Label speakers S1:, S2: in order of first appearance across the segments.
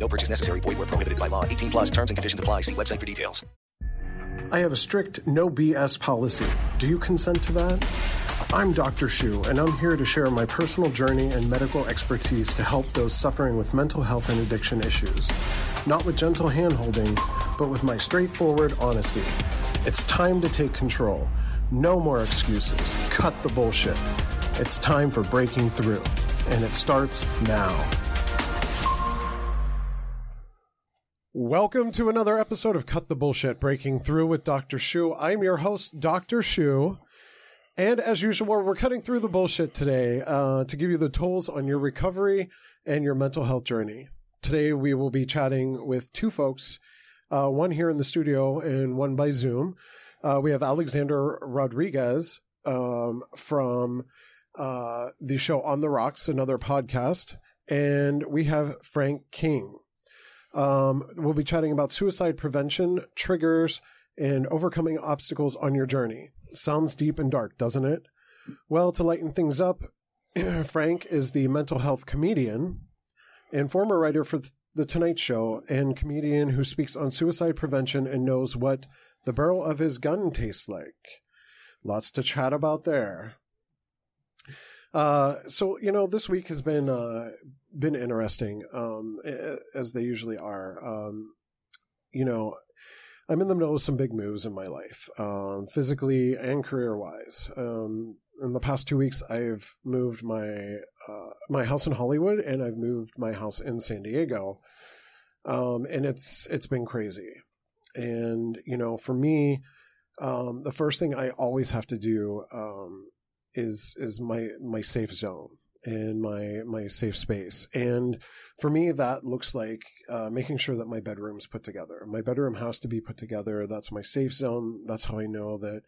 S1: No purchase necessary. Void where prohibited by law. 18 plus terms and conditions apply. See website for details.
S2: I have a strict no BS policy. Do you consent to that? I'm Dr. Shu, and I'm here to share my personal journey and medical expertise to help those suffering with mental health and addiction issues. Not with gentle handholding, but with my straightforward honesty. It's time to take control. No more excuses. Cut the bullshit. It's time for breaking through, and it starts now. Welcome to another episode of Cut the Bullshit Breaking Through with Dr. Shu. I'm your host, Dr. Shu. And as usual, we're cutting through the bullshit today uh, to give you the tools on your recovery and your mental health journey. Today, we will be chatting with two folks, uh, one here in the studio and one by Zoom. Uh, we have Alexander Rodriguez um, from uh, the show On the Rocks, another podcast, and we have Frank King. Um, we'll be chatting about suicide prevention, triggers, and overcoming obstacles on your journey. Sounds deep and dark, doesn't it? Well, to lighten things up, Frank is the mental health comedian and former writer for The Tonight Show and comedian who speaks on suicide prevention and knows what the barrel of his gun tastes like. Lots to chat about there. Uh, so you know, this week has been uh, been interesting, um, as they usually are. Um, you know, I'm in the middle of some big moves in my life, um, physically and career wise. Um, in the past two weeks, I've moved my uh, my house in Hollywood, and I've moved my house in San Diego, um, and it's it's been crazy. And you know, for me, um, the first thing I always have to do is is my my safe zone and my my safe space. And for me, that looks like uh, making sure that my bedroom's put together. My bedroom has to be put together. That's my safe zone. That's how I know that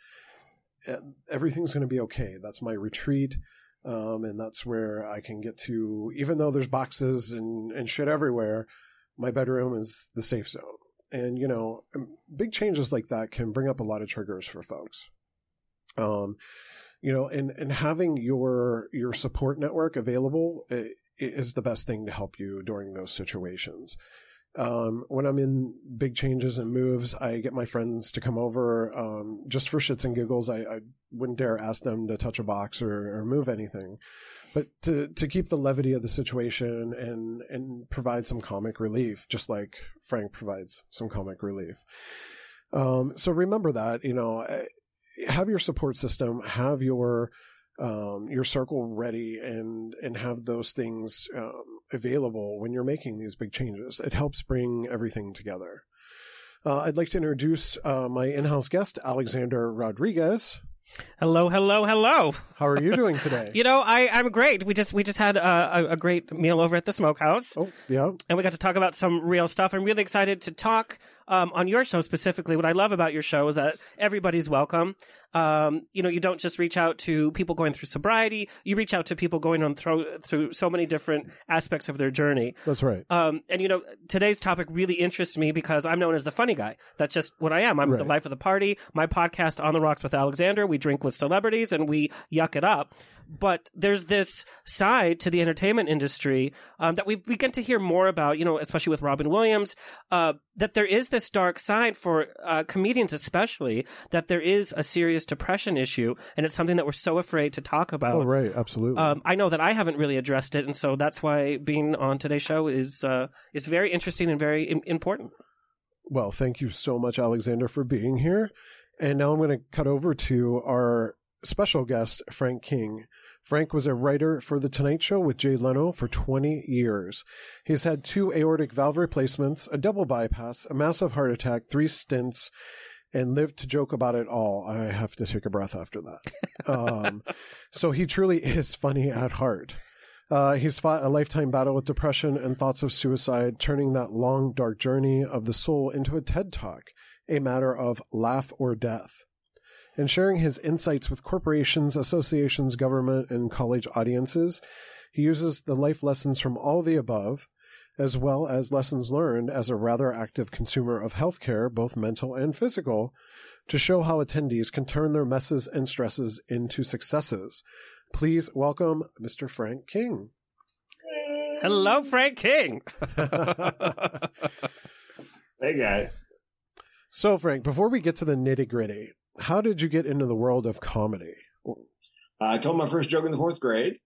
S2: uh, everything's going to be okay. That's my retreat. Um, and that's where I can get to, even though there's boxes and, and shit everywhere, my bedroom is the safe zone. And, you know, um, big changes like that can bring up a lot of triggers for folks. Um, you know, and, and having your, your support network available is the best thing to help you during those situations. Um, when I'm in big changes and moves, I get my friends to come over, um, just for shits and giggles. I, I, wouldn't dare ask them to touch a box or, or move anything, but to, to keep the levity of the situation and, and provide some comic relief, just like Frank provides some comic relief. Um, so remember that, you know, have your support system, have your um, your circle ready, and and have those things um, available when you're making these big changes. It helps bring everything together. Uh, I'd like to introduce uh, my in-house guest, Alexander Rodriguez.
S3: Hello, hello, hello.
S2: How are you doing today?
S3: you know, I I'm great. We just we just had a, a, a great meal over at the smokehouse.
S2: Oh, yeah.
S3: And we got to talk about some real stuff. I'm really excited to talk um, on your show specifically. What I love about your show is that everybody's welcome. Um, you know, you don't just reach out to people going through sobriety. You reach out to people going on through through so many different aspects of their journey.
S2: That's right.
S3: Um, and you know, today's topic really interests me because I'm known as the funny guy. That's just what I am. I'm
S2: Right.
S3: the life of the party. My podcast, On the Rocks with Alexander, we drink with celebrities and we yuck it up. But there's this side to the entertainment industry um, that we begin to hear more about, you know, especially with Robin Williams, uh, that there is this dark side for uh, comedians, especially, that there is a serious depression issue. And it's something that we're so afraid to talk about.
S2: Oh, right. Absolutely.
S3: Um, I know that I haven't really addressed it, and so that's why being on today's show is uh, is very interesting and very Im- important.
S2: Well, thank you so much, Alexander, for being here. And now I'm going to cut over to our special guest, Frank King. Frank was a writer for The Tonight Show with Jay Leno for 20 years. He's had two aortic valve replacements, a double bypass, a massive heart attack, three stents, and lived to joke about it all. I have to take a breath after that. um, so he truly is funny at heart. Uh, he's fought a lifetime battle with depression and thoughts of suicide, turning that long, dark journey of the soul into a TED Talk a matter of laugh or death. In sharing his insights with corporations, associations, government, and college audiences, he uses the life lessons from all the above, as well as lessons learned as a rather active consumer of healthcare, both mental and physical, to show how attendees can turn their messes and stresses into successes. Please welcome Mr. Frank King.
S3: Hello, Frank King.
S4: hey, guys.
S2: So, Frank, before we get to the nitty gritty, how did you get into the world of comedy?
S4: I told my first joke in the fourth grade.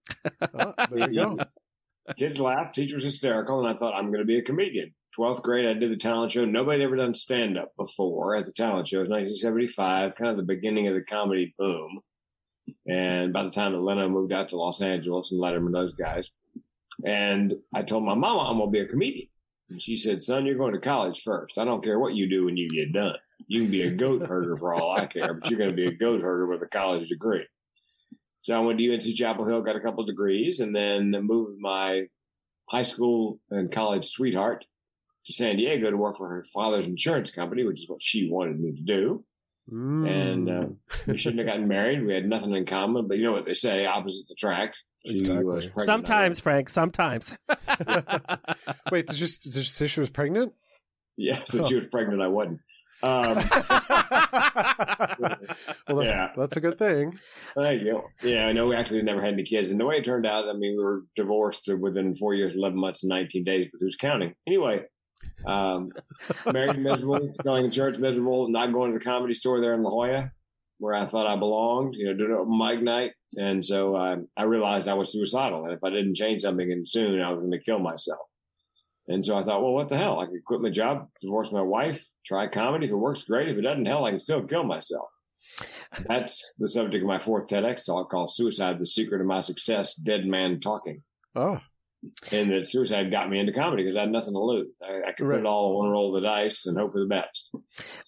S2: Oh, there you go.
S4: Kids laughed, teacher was hysterical, and I thought I'm going to be a comedian. 12th grade, I did the talent show. Nobody had ever done stand up before at the talent show. It was 1975, kind of the beginning of the comedy boom. And by the time that Leno moved out to Los Angeles and Letterman, those guys, and I told my mama I'm going to be a comedian. And she said, son, you're going to college first. I don't care what you do when you get done. You can be a goat herder for all I care, but you're going to be a goat herder with a college degree. So I went to UNC Chapel Hill, got a couple of degrees, and then moved my high school and college sweetheart to San Diego to work for her father's insurance company, which is what she wanted me to do.
S2: Mm.
S4: And uh, we shouldn't have gotten married. We had nothing in common, but you know what they say, opposites attract. She
S2: Exactly.
S3: sometimes, Frank, sometimes.
S2: Wait, did you, did you say she was pregnant?
S4: Yeah, so she was pregnant. I wasn't. Um,
S2: well,
S4: Yeah.
S2: that's a good thing.
S4: Thank you. Yeah, I know we actually never had any kids. And the way it turned out, I mean, we were divorced within four years, 11 months, and 19 days, but who's counting? Anyway, um, married miserable, going to church miserable, not going to the comedy store there in La Jolla where I thought I belonged, you know, doing it mic night. And so uh, I realized I was suicidal. And if I didn't change something and soon, I was going to kill myself. And so I thought, well, what the hell? I could quit my job, divorce my wife, try comedy. If it works, great. If it doesn't, hell, I can still kill myself. That's the subject of my fourth TEDx talk called Suicide, the Secret of My Success, Dead Man Talking.
S2: Oh,
S4: And that suicide got me into comedy because I had nothing to lose. I, I could
S2: Right.
S4: put it all on one roll of the dice and hope for the best.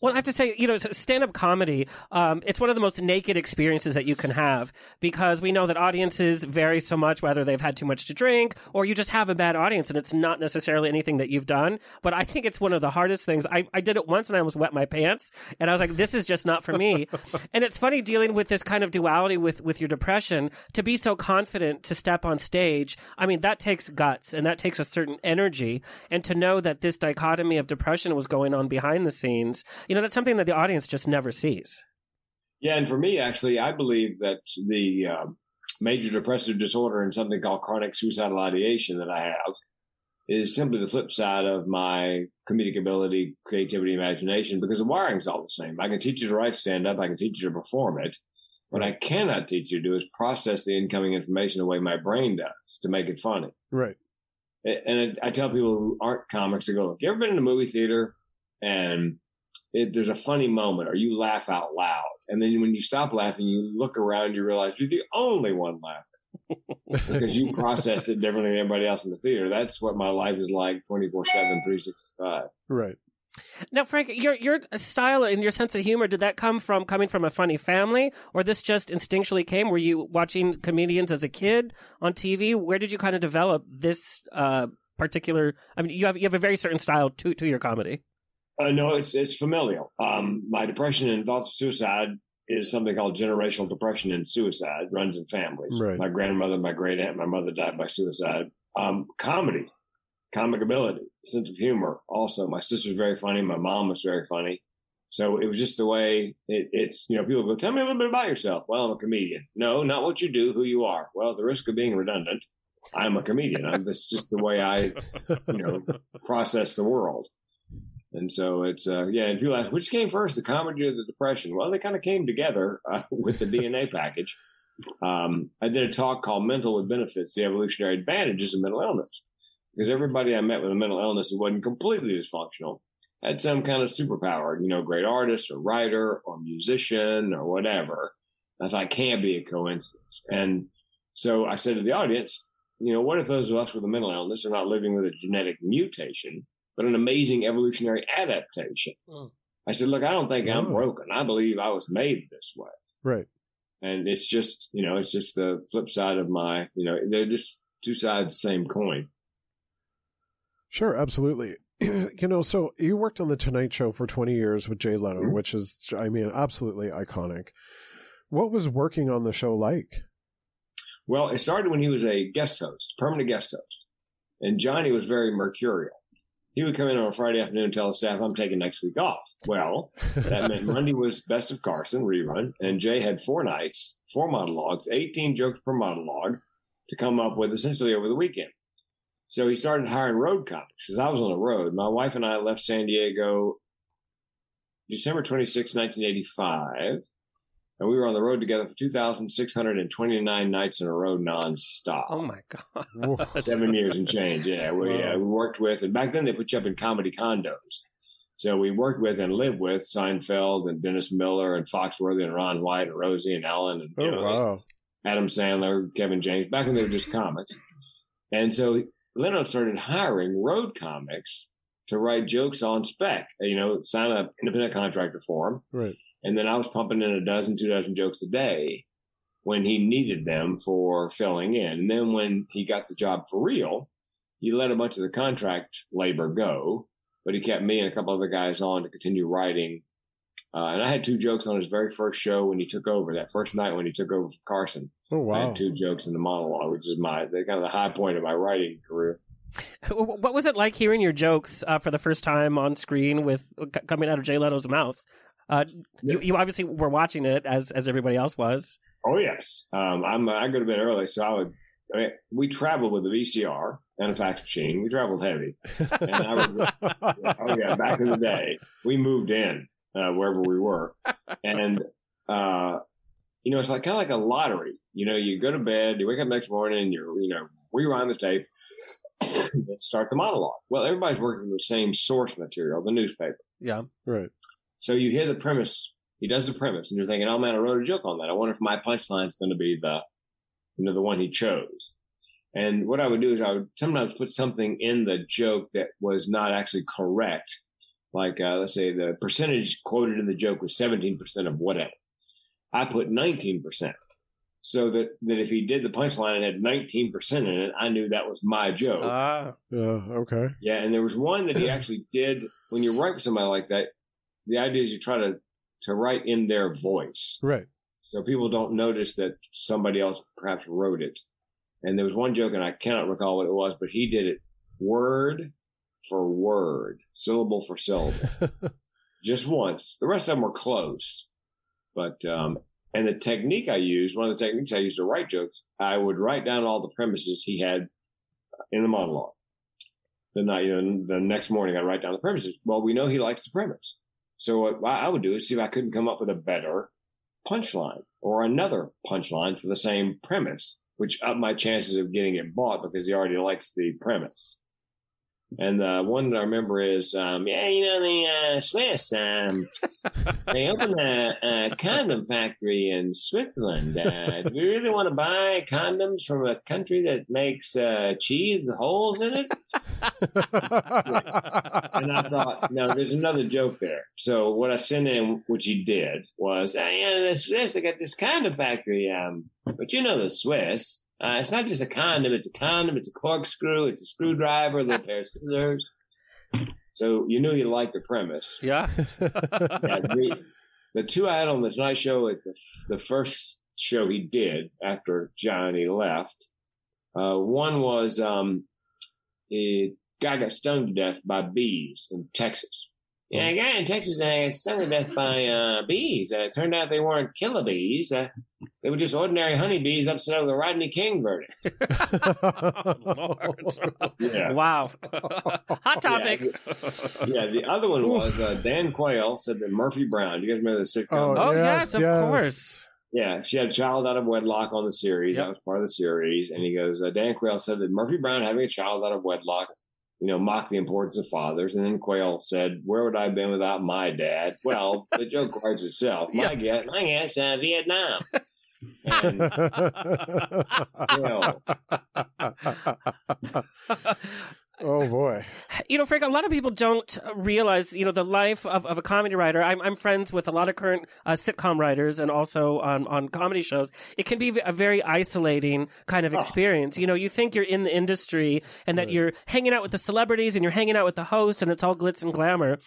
S3: Well, I have to say, you know, stand up comedy, um, it's one of the most naked experiences that you can have because we know that audiences vary so much, whether they've had too much to drink or you just have a bad audience and it's not necessarily anything that you've done. But I think it's one of the hardest things. I, I did it once and I almost wet my pants and I was like, this is just not for me. and it's funny dealing with this kind of duality with, with your depression to be so confident to step on stage. I mean, that takes guts and that takes a certain energy. And to know that this dichotomy of depression was going on behind the scenes, you know, that's something that the audience just never sees.
S4: Yeah, and for me, actually, I believe that the uh, major depressive disorder and something called chronic suicidal ideation that I have is simply the flip side of my comedic ability, creativity, imagination, because the wiring's all the same. I can teach you to write stand up, I can teach you to perform it. What I cannot teach you to do is process the incoming information the way my brain does to make it funny.
S2: right.
S4: And I tell people who aren't comics, I go, look, you ever been in a movie theater and it, there's a funny moment or you laugh out loud. And then when you stop laughing, you look around, you realize you're the only one laughing because you process it differently than everybody else in the theater. That's what my life is like 24 7, 365.
S2: Right.
S3: Now, Frank, your your style and your sense of humor did that come from coming from a funny family, or this just instinctually came? Were you watching comedians as a kid on TV? Where did you kind of develop this uh, particular? I mean, you have you have a very certain style to to your comedy.
S4: Uh, no, it's it's familial. Um, my depression and thoughts of suicide is something called generational depression and suicide. Runs in families.
S2: Right.
S4: My grandmother, my great aunt, my mother died by suicide. Um, comedy, comic ability, sense of humor. Also, my sister's very funny. My mom was very funny. So it was just the way it, it's. You know, people go, "Tell me a little bit about yourself." Well, I'm a comedian. No, not what you do, who you are. Well, the risk of being redundant, I'm a comedian. I'm, that's just the way I, you know, process the world. And so it's uh, yeah. And people ask which came first, the comedy or the depression? Well, they kind of came together uh, with the DNA package. Um, I did a talk called "Mental with Benefits: The Evolutionary Advantages of Mental Illness," because everybody I met with a mental illness who wasn't completely dysfunctional had some kind of superpower. You know, great artist or writer or musician or whatever. I thought can't be a coincidence. And so I said to the audience, you know, what if those of us with a mental illness are not living with a genetic mutation? but an amazing evolutionary adaptation.
S3: Mm.
S4: I said, look, I don't think I'm
S2: Oh.
S4: broken. I believe I was made this way.
S2: Right.
S4: And it's just, you know, it's just the flip side of my, you know, they're just two sides of the same coin.
S2: Sure, absolutely. you know, so you worked on the Tonight Show for 20 years with Jay Leno,
S4: Mhm.
S2: which is, I mean, absolutely iconic. What was working on the show like?
S4: Well, it started when he was a guest host, permanent guest host. And Johnny was very mercurial. He would come in on a Friday afternoon and tell the staff, I'm taking next week off. Well, that meant Monday was Best of Carson rerun, and Jay had four nights, four monologues, 18 jokes per monologue to come up with essentially over the weekend. So he started hiring road comics because I was on the road. My wife and I left San Diego December 26, 1985. And we were on the road together for 2,629 nights in a row nonstop.
S3: Oh my god.
S2: Whoa.
S4: Seven years and change. Yeah. We, uh,
S2: Wow.
S4: yeah, we worked with, and back then they put you up in comedy condos. So we worked with and lived with Seinfeld and Dennis Miller and Foxworthy and Ron White and Rosie and Ellen and you
S2: Oh,
S4: know,
S2: wow.
S4: Adam Sandler, Kevin James, back when they were just comics. And so Leno started hiring road comics to write jokes on spec, you know, sign up independent contractor for him.
S2: Right.
S4: And then I was pumping in a dozen, two dozen jokes a day when he needed them for filling in. And then when he got the job for real, he let a bunch of the contract labor go, but he kept me and a couple other guys on to continue writing. Uh, and I had two jokes on his very first show when he took over, that first night when he took over for Carson.
S2: Oh,
S4: I
S2: wow.
S4: had two jokes in the monologue, which is my the, kind of the high point of my writing career.
S3: What was it like hearing your jokes uh, for the first time on screen with c- coming out of Jay Leno's mouth? Uh, you, you obviously were watching it as as everybody else was.
S4: Oh yes, um, I'm. I go to bed early, so I would. I mean, we traveled with a VCR and a fax machine. We traveled heavy. And I would, oh yeah, back in the day, we moved in uh, wherever we were, and uh, you know, it's like kind of like a lottery. You know, you go to bed, you wake up next morning, you're you know, rewind the tape, and start the monologue. Well, everybody's working from the same source material, the newspaper.
S3: Yeah.
S2: right.
S4: So you hear the premise. He does the premise, and you're thinking, "Oh man, I wrote a joke on that. I wonder if my punchline is going to be the, you know, the one he chose." And what I would do is I would sometimes put something in the joke that was not actually correct. Like uh, let's say the percentage quoted in the joke was 17% of whatever. I put 19%. So that, that if he did the punchline and had 19% in it, I knew that was my joke.
S3: Ah.
S2: Yeah, okay.
S4: Yeah, and there was one that he actually did. When you write with somebody like that, the idea is you try to to write in their voice,
S2: Right.
S4: so people don't notice that somebody else perhaps wrote it. And there was one joke, and I cannot recall what it was, but he did it word for word, syllable for syllable, just once. The rest of them were close, but um, and the technique I used, one of the techniques I used to write jokes, I would write down all the premises he had in the monologue. The night, you know, the next morning, I write down the premises. Well, we know he likes the premise, so what I would do is see if I couldn't come up with a better punchline or another punchline for the same premise, which up my chances of getting it bought because he already likes the premise. And the one that I remember is, um, yeah, you know, the uh, Swiss, um, they opened a, a condom factory in Switzerland. Uh, do we really want to buy condoms from a country that makes uh, cheese with holes in it? And I thought, no, there's another joke there. So what I sent in, which he did, was, uh, yeah, the Swiss, I got this condom factory. Um, but you know the Swiss. Uh, it's not just a condom; it's a condom, it's a corkscrew, it's a screwdriver, a little pair of scissors. So you knew you liked the premise.
S3: Yeah.
S4: Yeah, the, the two I had on the Tonight Show, at the, the first show he did after Johnny left, uh, one was um, a guy got stung to death by bees in Texas. Yeah, a guy in Texas uh, got stung to death by uh, bees. Uh, it turned out they weren't killer bees. Uh, they were just ordinary honeybees upset over the Rodney King verdict.
S3: Lord.
S4: Yeah.
S3: Wow. Hot topic.
S4: Yeah, the other one was uh, Dan Quayle said that Murphy Brown. You guys remember the sitcom?
S3: Oh, yes, of course.
S4: Yeah, she had a child out of wedlock on the series.
S3: Yep.
S4: That was part of the series. And he goes, uh, Dan Quayle said that Murphy Brown having a child out of wedlock, you know, mock the importance of fathers. And then Quayle said, Where would I have been without my dad? Well, the joke writes itself. My guess, my guess, uh, Vietnam. And, you know,
S2: Oh boy.
S3: You know, Frank, a lot of people don't realize, you know, the life of, of a comedy writer. I'm, I'm friends with a lot of current uh, sitcom writers and also on, on comedy shows. It can be a very isolating kind of experience. You know, you think you're in the industry and that you're hanging out with the celebrities and you're hanging out with the host and it's all glitz and glamour.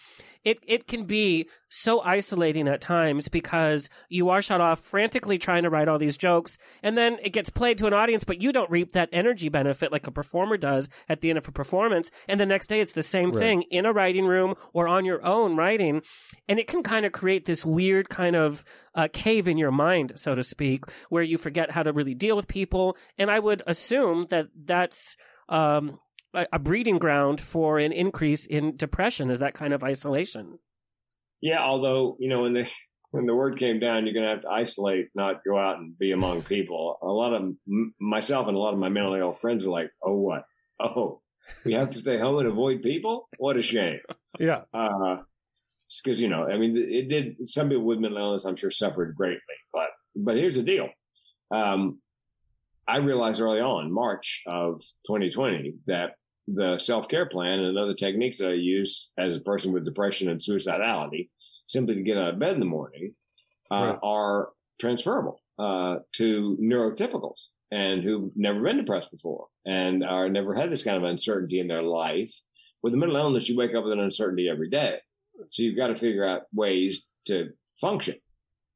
S3: It, it can be so isolating at times because you are shut off frantically trying to write all these jokes and then it gets played to an audience, but you don't reap that energy benefit like a performer does at the end of a performance. And the next day it's the same thing in a writing room or on your own writing. And it can kind of create this weird kind of uh, cave in your mind, so to speak, where you forget how to really deal with people. And I would assume that that's, um, a a breeding ground for an increase in depression is that kind of isolation.
S4: Yeah, although you know when the when the word came down, you're going to have to isolate, not go out and be among people. A lot of m- myself and a lot of my mentally ill friends are like, "Oh, what? Oh, we have to stay home and avoid people? What a shame."
S2: Yeah.
S4: Uh, because you know, I mean, it did. Some people with mental illness, I'm sure, suffered greatly. But but here's the deal. Um, I realized early on, March of 2020, that the self care plan and other techniques that I use as a person with depression and suicidality, simply to get out of bed in the morning, uh,
S2: Right.
S4: are transferable uh, to neurotypicals and who've never been depressed before and are never had this kind of uncertainty in their life. With a mental illness, you wake up with an uncertainty every day. So you've got to figure out ways to function.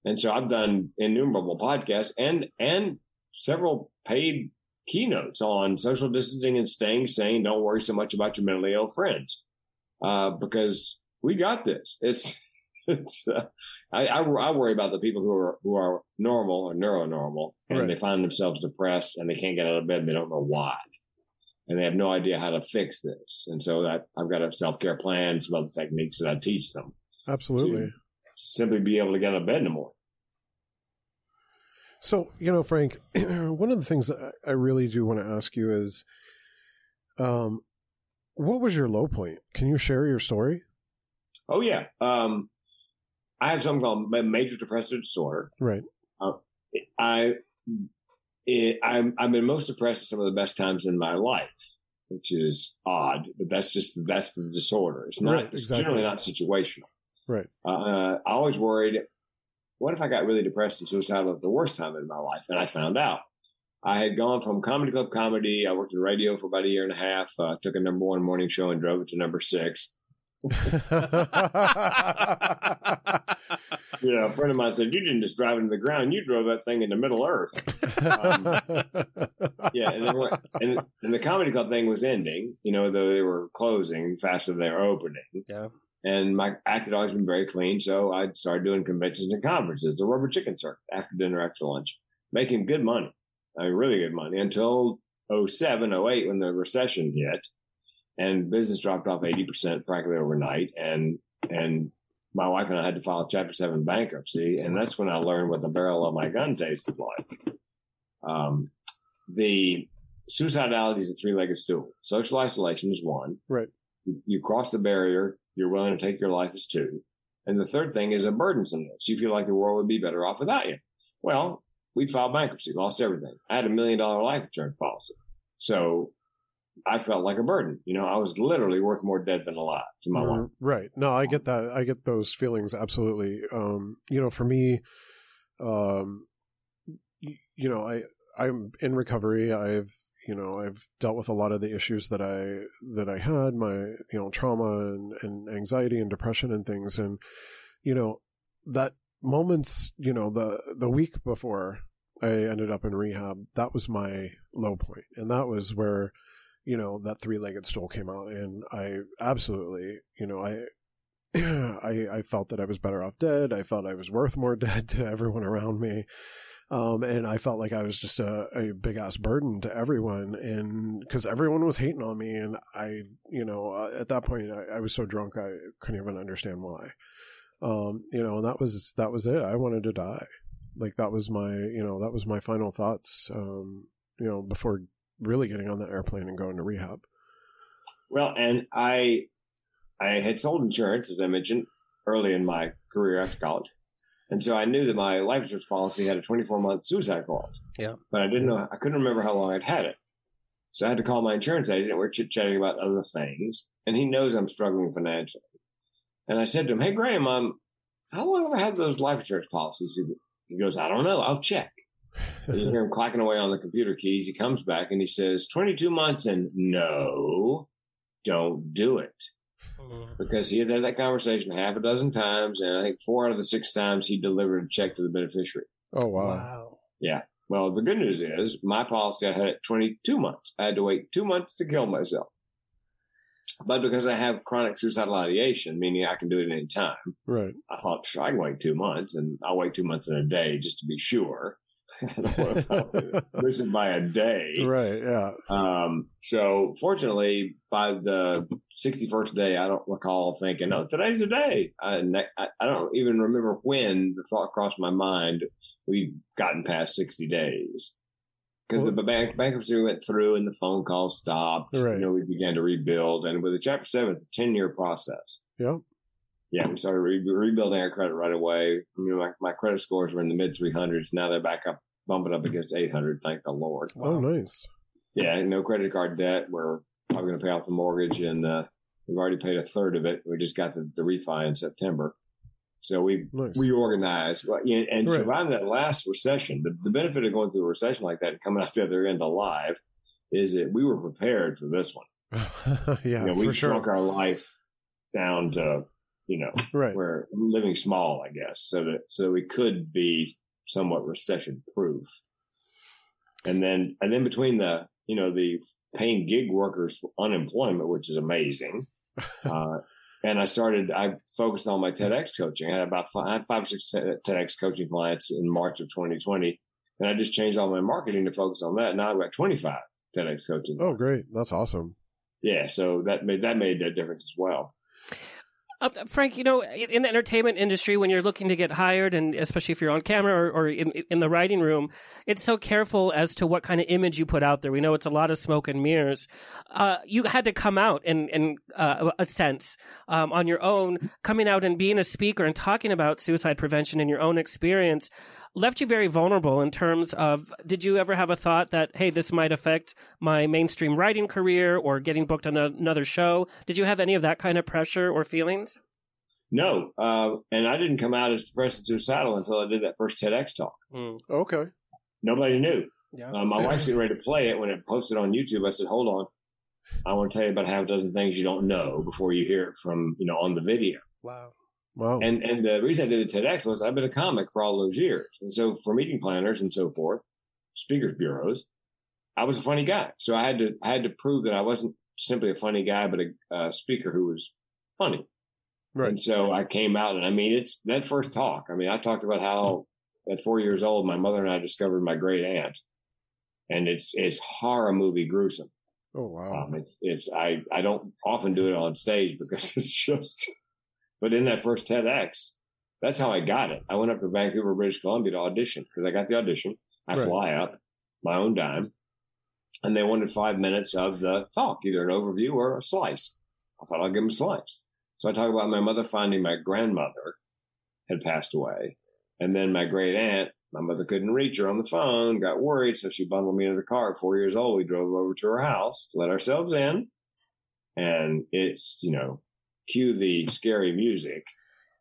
S4: And so I've done innumerable podcasts and and several paid keynotes on social distancing and staying sane. Don't worry so much about your mentally ill friends, uh, because we got this. It's it's. Uh, I, I I worry about the people who are who are normal or neuronormal and
S2: Right.
S4: they find themselves depressed and they can't get out of bed and they don't know why. And they have no idea how to fix this. And so that I've got a self care plan, some other techniques that I teach them
S2: Absolutely.
S4: simply be able to get out of bed in the morning.
S2: So, you know, Frank, one of the things that I I really do want to ask you is um what was your low point? Can you share your story?
S4: Oh yeah. Um, I have something called major depressive disorder.
S2: Right.
S4: I, it, I'm, I've been most depressed at some of the best times in my life, which is odd, but that's just that's the disorder. It's not
S2: Right,
S4: it's
S2: exactly.
S4: generally not situational.
S2: Right.
S4: Uh, I always worried, what if I got really depressed and suicidal at the worst time in my life? And I found out. I had gone from comedy club comedy. I worked in radio for about a year and a half. Uh, took a number one morning show and drove it to number six. Yeah, a friend of mine said, "You didn't just drive into the ground; you drove that thing into Middle Earth." Um, yeah, and, then, and and the comedy club thing was ending. You know, though they were closing faster than they were opening.
S3: Yeah.
S4: And my act had always been very clean, so I started doing conventions and conferences, the rubber chicken circuit, after dinner, after lunch, making good money. I mean, really good money until 07, 08 when the recession hit and business dropped off 80% practically overnight. And, and my wife and I had to file chapter seven bankruptcy. And that's when I learned what the barrel of my gun tasted like. Um, the suicidality is a three legged stool. Social isolation is one.
S2: Right.
S4: You, you cross the barrier. You're willing to take your life as two. And the third thing is a burdensomeness. You feel like the world would be better off without you. Well, we filed bankruptcy, lost everything. I had a million dollar life insurance policy. So I felt like a burden. You know, I was literally worth more dead than alive to my wife.
S2: Right. No, I get that. I get those feelings absolutely. Um, you know, for me, um, you know, I I'm in recovery. I've you know I've dealt with a lot of the issues that I that I had, my you know trauma and, and anxiety and depression and things, and you know that moments, you know the the week before I ended up in rehab, that was my low point, and that was where you know that three-legged stool came out and i absolutely you know i I, I felt that I was better off dead. I felt I was worth more dead to everyone around me. Um, and I felt like I was just a, a big ass burden to everyone. And cause everyone was hating on me. And I, you know, uh, at that point, I, I was so drunk, I couldn't even understand why. Um, you know, and that was, that was it. I wanted to die. Like that was my, you know, that was my final thoughts, um, you know, before really getting on the airplane and going to rehab.
S4: Well, and I, I had sold insurance, as I mentioned, early in my career after college. And so I knew that my life insurance policy had a 24 month suicide clause.
S3: Yeah.
S4: But I didn't know, I couldn't remember how long I'd had it. So I had to call my insurance agent. We're chit chatting about other things, and he knows I'm struggling financially. And I said to him, "Hey, Graham, um, how long have I had those life insurance policies?" He goes, "I don't know. I'll check." And you hear him clacking away on the computer keys. He comes back and he says, 22 months and no, don't do it. Because he had had that conversation half a dozen times, and I think four out of the six times he delivered a check to the beneficiary.
S2: Oh wow.
S3: Wow.
S4: Yeah. Well, the good news is my policy I had it 22 months. I had to wait two months to kill myself. But because I have chronic suicidal ideation, meaning I can do it any time,
S2: Right.
S4: I thought, sure, I can wait two months and I'll wait two months and a day just to be sure. I don't want to miss it by a day.
S2: Right. Yeah.
S4: Um, so fortunately, by the 61st day, I don't recall thinking, oh, today's the day. I, I, I don't even remember when the thought crossed my mind we've gotten past 60 days. Because
S2: Well-
S4: the bank, bankruptcy went through and the phone calls stopped.
S2: Right.
S4: You know, we began to rebuild. And with the Chapter 7, it's a 10 year process.
S2: Yep.
S4: Yeah, we started re- rebuilding our credit right away. You know, my, my credit scores were in the mid 300s. Now they're back up, bumping up against 800. Thank the Lord.
S2: Oh, nice.
S4: Yeah, no credit card debt. We're probably going to pay off the mortgage, and uh, we've already paid a third of it. We just got the, the refi in September. So we
S2: Nice.
S4: reorganized Well, yeah, and
S2: Right.
S4: surviving that last recession. The, the benefit of going through a recession like that and coming out the other end alive is that we were prepared for this one.
S2: yeah,
S4: you know, we
S2: for sure.
S4: shrunk our life down to, you know,
S2: Right.
S4: we're living small, I guess, so that so we could be somewhat recession proof. And then and then between the you know the paying gig workers unemployment, which is amazing, uh, and I started I focused on my TEDx coaching. I had about five, I had five or six TEDx coaching clients in March of 2020, and I just changed all my marketing to focus on that. Now I've got 25 TEDx coaching.
S2: Oh, great. That's awesome.
S4: Yeah, so that made that made a difference as well.
S3: Uh, Frank, you know, in the entertainment industry, when you're looking to get hired, and especially if you're on camera or, or in, in the writing room, it's so careful as to what kind of image you put out there. We know it's a lot of smoke and mirrors. Uh, you had to come out in, in uh, a sense um, on your own, coming out and being a speaker and talking about suicide prevention in your own experience left you very vulnerable in terms of did you ever have a thought that hey this might affect my mainstream writing career or getting booked on a, another show did you have any of that kind of pressure or feelings
S4: No, uh, and I didn't come out as depressed and suicidal until I did that first TEDx talk.
S2: Okay.
S4: Nobody knew.
S3: yeah
S4: Uh, my wife's getting ready to play it when it posted on YouTube. I said, "Hold on, I want to tell you about half a dozen things you don't know before you hear it from you know on the video."
S3: wow
S2: Wow.
S4: And and the reason I did the TEDx was I've been a comic for all those years, and so for meeting planners and so forth, speakers bureaus, I was a funny guy. So I had to I had to prove that I wasn't simply a funny guy, but a uh, speaker who was funny.
S2: right.
S4: And so I came out, and I mean, it's that first talk. I mean, I talked about how at four years old, my mother and I discovered my great aunt, and it's it's horror movie gruesome.
S2: Oh, wow.
S4: Um, it's it's I I don't often do it on stage because it's just. But in that first TEDx, that's how I got it. I went up to Vancouver, British Columbia to audition because I got the audition. I
S2: Right.
S4: fly up, my own dime, and they wanted five minutes of the talk, either an overview or a slice. I thought I'll give them a slice. So I talk about my mother finding my grandmother had passed away, and then my great aunt. My mother couldn't reach her on the phone, got worried, so she bundled me into the car. At four years old, we drove over to her house, let ourselves in, and it's you know, cue the scary music.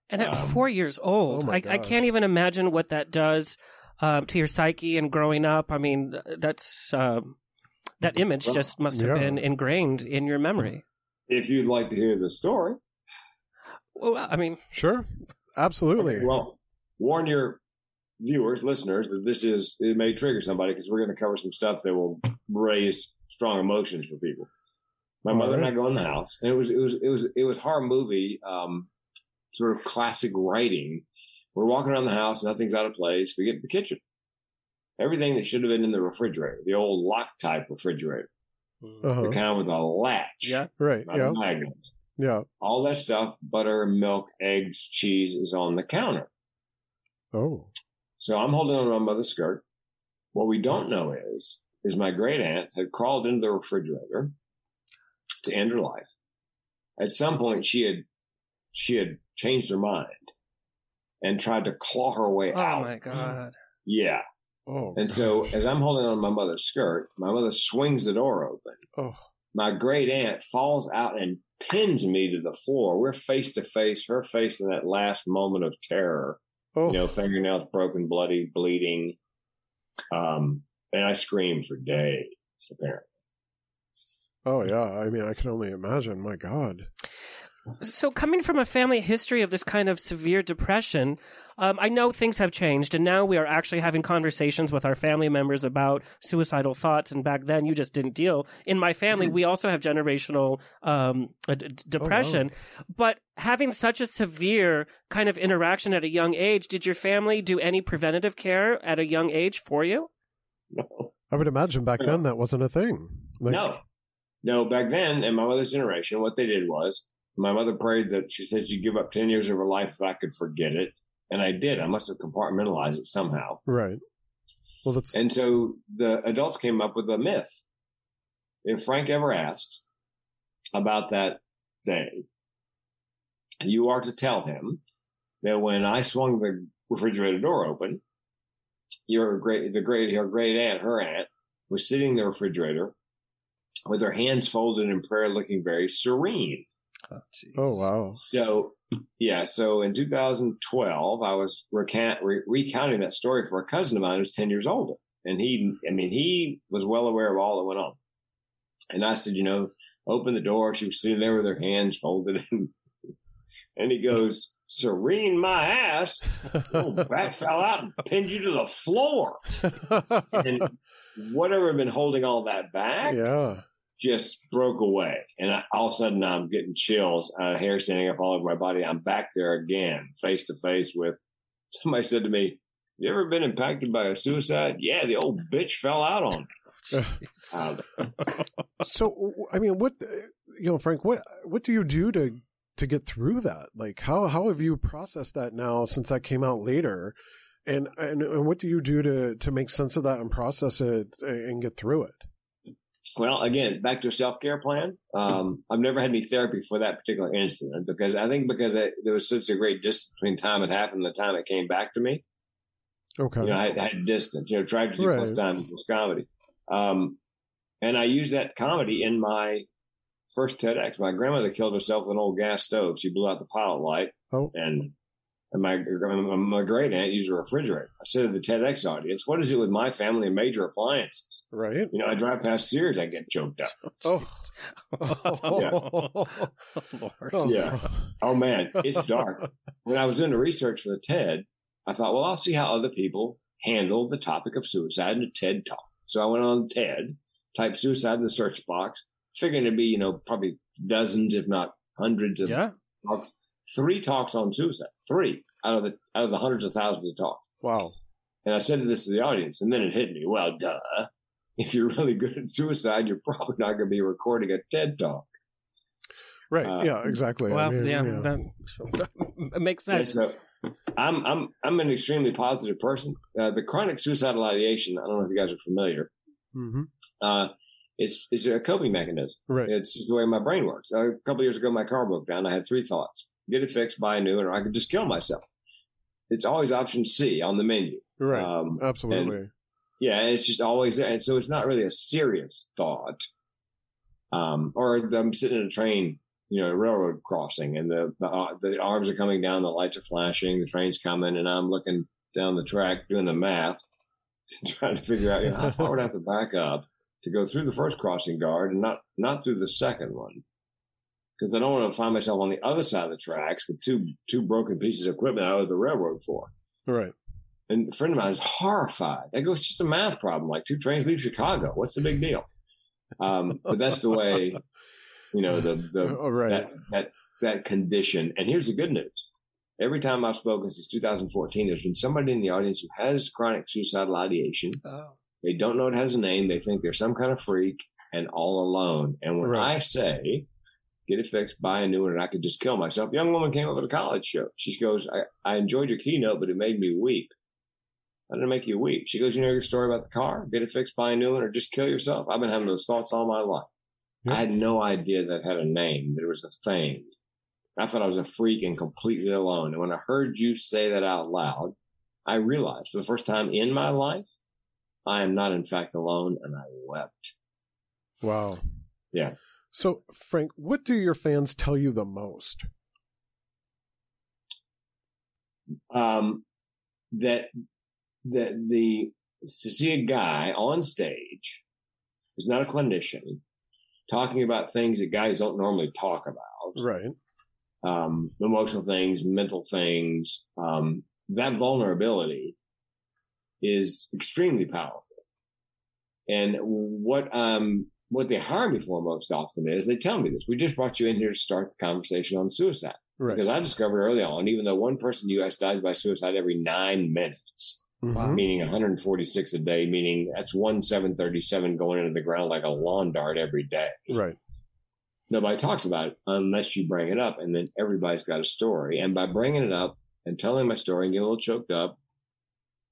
S3: And at
S4: Um,
S3: four years old,
S2: oh
S3: I, I can't even imagine what that does um, to your psyche and growing up. I mean, that's um, that image
S4: Well,
S3: just must have
S2: yeah.
S3: been ingrained in your memory.
S4: If you'd like to hear the story,
S3: Well, I mean,
S2: Sure. Absolutely.
S4: well, warn your viewers, listeners, that this is it may trigger somebody because we're going to cover some stuff that will raise strong emotions for people. My
S2: All
S4: mother and. I go in the house, and it was it was it was it was horror movie, um, sort of classic writing. We're walking around the house, nothing's out of place. We get to the kitchen, everything that should have been in the refrigerator, the old lock type refrigerator,
S2: Uh-huh.
S4: the kind with a latch,
S3: yeah.
S2: Right.
S4: not
S2: Yeah.
S4: a.
S2: Yeah.
S4: All that stuff, butter, milk, eggs, cheese, is on the counter.
S2: Oh.
S4: So I'm holding on to my mother's skirt. What we don't know is, is my great aunt had crawled into the refrigerator to end her life. At some point, she had, she had changed her mind and tried to claw her way
S3: Oh
S4: out.
S3: Oh my god.
S4: Yeah.
S2: Oh,
S4: And so as I'm holding on to my mother's skirt, my mother swings the door open.
S2: oh,
S4: My great aunt falls out and pins me to the floor. We're face to face, her face in that last moment of terror.
S2: oh,
S4: You know, fingernails broken, bloody, bleeding. Um, and I screamed for days, apparently.
S2: Oh, yeah. I mean, I can only imagine. My God.
S3: So, coming from a family history of this kind of severe depression, um, I know things have changed, and now we are actually having conversations with our family members about suicidal thoughts. And back then, you just didn't deal. In my family, we also have generational um, uh, d- d- depression. But having such a severe kind of interaction at a young age, did your family do any preventative care at a young age for you?
S4: No.
S2: I would imagine back then that wasn't a thing. Like,
S4: no. No, back then in my mother's generation, what they did was my mother prayed that she said she'd give up 10 years of her life if I could forget it. And I did. I must have compartmentalized it somehow.
S2: Right. Well, that's
S4: And so the adults came up with a myth. If Frank ever asked about that day, you are to tell him that when I swung the refrigerator door open, your great, the great, her great aunt, her aunt, was sitting in the refrigerator with her hands folded in prayer, looking very serene.
S2: oh, oh wow.
S4: So, yeah. So in 2012, I was recount, re- recounting that story for a cousin of mine who's 10 years older. And he, I mean, he was well aware of all that went on. And I said, you know, open the door. She was sitting there with her hands folded. And, and he goes, serene my ass. Oh, bat fell out and pinned you to the floor. And whatever had been holding all that back
S2: yeah.
S4: just broke away. And I, all of a sudden, I'm getting chills, uh, hair standing up all over my body. I'm back there again, face to face with somebody said to me, You ever been impacted by a suicide? Yeah, the old bitch fell out on me. Uh,
S2: So I mean, what you know, Frank? What what do you do to to get through that? Like, how how have you processed that now since that came out later? And and, and what do you do to to make sense of that and process it and get through it?
S4: well, again, back to a self care plan. Um, I've never had any therapy for that particular incident because I think because I, there was such a great distance between time it happened and the time it came back to me.
S2: Okay.
S4: You know, I, I had distance. You know, tragedy plus time equals comedy. Um, and I used that comedy in my first TEDx. My grandmother killed herself with an old gas stove. She blew out the pilot light,
S2: Oh.
S4: and and my my great aunt used a refrigerator. I said to the TEDx audience, "What is it with my family and major appliances?
S2: right.
S4: You know, I drive past Sears, I get choked up.
S2: Oh.
S3: Lord.
S2: Oh.
S4: Yeah. Oh man, it's dark. when I was doing the research for the TED, I thought, well, I'll see how other people handle the topic of suicide in a TED talk. So I went on TED, typed suicide in the search box, figuring it'd be, you know, probably dozens, if not hundreds of
S3: Yeah.
S4: Talks. Three talks on suicide. Three out of the out of the hundreds of thousands of talks.
S2: Wow.
S4: And I said this to the audience, and then it hit me. Well, duh. If you're really good at suicide, you're probably not going to be recording a TED talk.
S2: Right.
S4: Uh,
S2: yeah. Exactly. I
S3: Well,
S2: mean,
S3: yeah,
S2: yeah.
S3: That, it makes
S4: Yeah,
S3: sense.
S4: so I'm I'm I'm an extremely positive person. Uh, the chronic suicidal ideation. I don't know if you guys are familiar.
S2: hmm
S4: Uh, it's it's a coping mechanism.
S2: Right.
S4: It's just the way my brain works. Uh, a couple years ago, my car broke down. I had three thoughts: get it fixed, buy a new one, or I could just kill myself. It's always option C on the menu.
S2: Right.
S4: Um,
S2: Absolutely.
S4: yeah, and it's just always there. And so it's not really a serious thought. Um, or I'm sitting in a train, you know, a railroad crossing, and the the, uh, the arms are coming down, the lights are flashing, the train's coming, and I'm looking down the track doing the math, trying to figure out you know, how far would I have to back up to go through the first crossing guard and not not through the second one, because I don't want to find myself on the other side of the tracks with two two broken pieces of equipment I owe the railroad for.
S2: right.
S4: And a friend of mine is horrified. I go, it's just a math problem. Like two trains leave Chicago. What's the big deal? Um, but that's the way, you know, the, the,
S2: oh, right.
S4: that, that, that condition. And here's the good news. Every time I've spoken since 2014, there's been somebody in the audience who has chronic suicidal ideation.
S3: Oh.
S4: They don't know it has a name. They think they're some kind of freak and all alone. And when
S2: Right.
S4: I say, get it fixed, buy a new one, and I could just kill myself, a young woman came up at a college show. She goes, I, I enjoyed your keynote, but it made me weep. How did it make you weep? She goes, You know your story about the car? Get it fixed, buy a new one, or just kill yourself? I've been having those thoughts all my life. I had no idea that had a name, that it was a thing. I thought I was a freak and completely alone. And when I heard you say that out loud, I realized for the first time in my life I am not in fact alone, and I wept.
S2: Wow.
S4: Yeah.
S2: So, Frank, what do your fans tell you the most?
S4: Um, that that the to see a guy on stage who's not a clinician talking about things that guys don't normally talk about,
S2: Right.
S4: um, emotional things, mental things, um, that vulnerability is extremely powerful. And what um what they hire me for most often is they tell me this. We just brought you in here to start the conversation on suicide.
S2: Right.
S4: Because I discovered early on, even though one person in the US dies by suicide every nine minutes,
S2: Mhm.
S4: meaning 146 a day, meaning that's one 737 going into the ground like a lawn dart every day.
S2: Right.
S4: Nobody talks about it unless you bring it up, and then everybody's got a story. And by bringing it up and telling my story and getting a little choked up,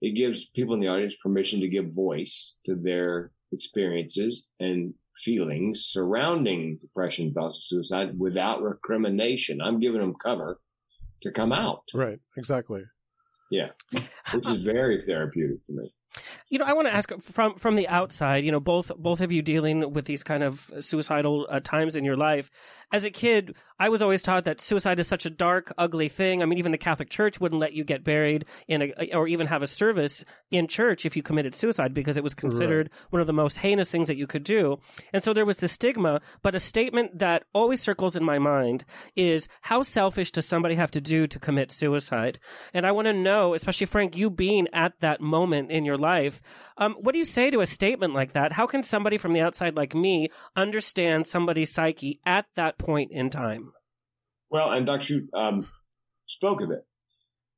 S4: it gives people in the audience permission to give voice to their experiences and feelings surrounding depression, thoughts of suicide without recrimination. I'm giving them cover to come out.
S2: Right. Exactly.
S4: Yeah, which is very therapeutic for me.
S3: You know, I want to ask from from the outside. You know, both both of you dealing with these kind of suicidal uh, times in your life. As a kid, I was always taught that suicide is such a dark, ugly thing. I mean, even the Catholic Church wouldn't let you get buried in a or even have a service in church if you committed suicide because it was considered one of the most heinous things that you could do. And so there was the stigma. But a statement that always circles in my mind is how selfish does somebody have to do to commit suicide? And I want to know, especially Frank, you being at that moment in your life, um, what do you say to a statement like that? How can somebody from the outside like me understand somebody's psyche at that point in time?
S4: Well, and Dr. Shoe um, spoke of it,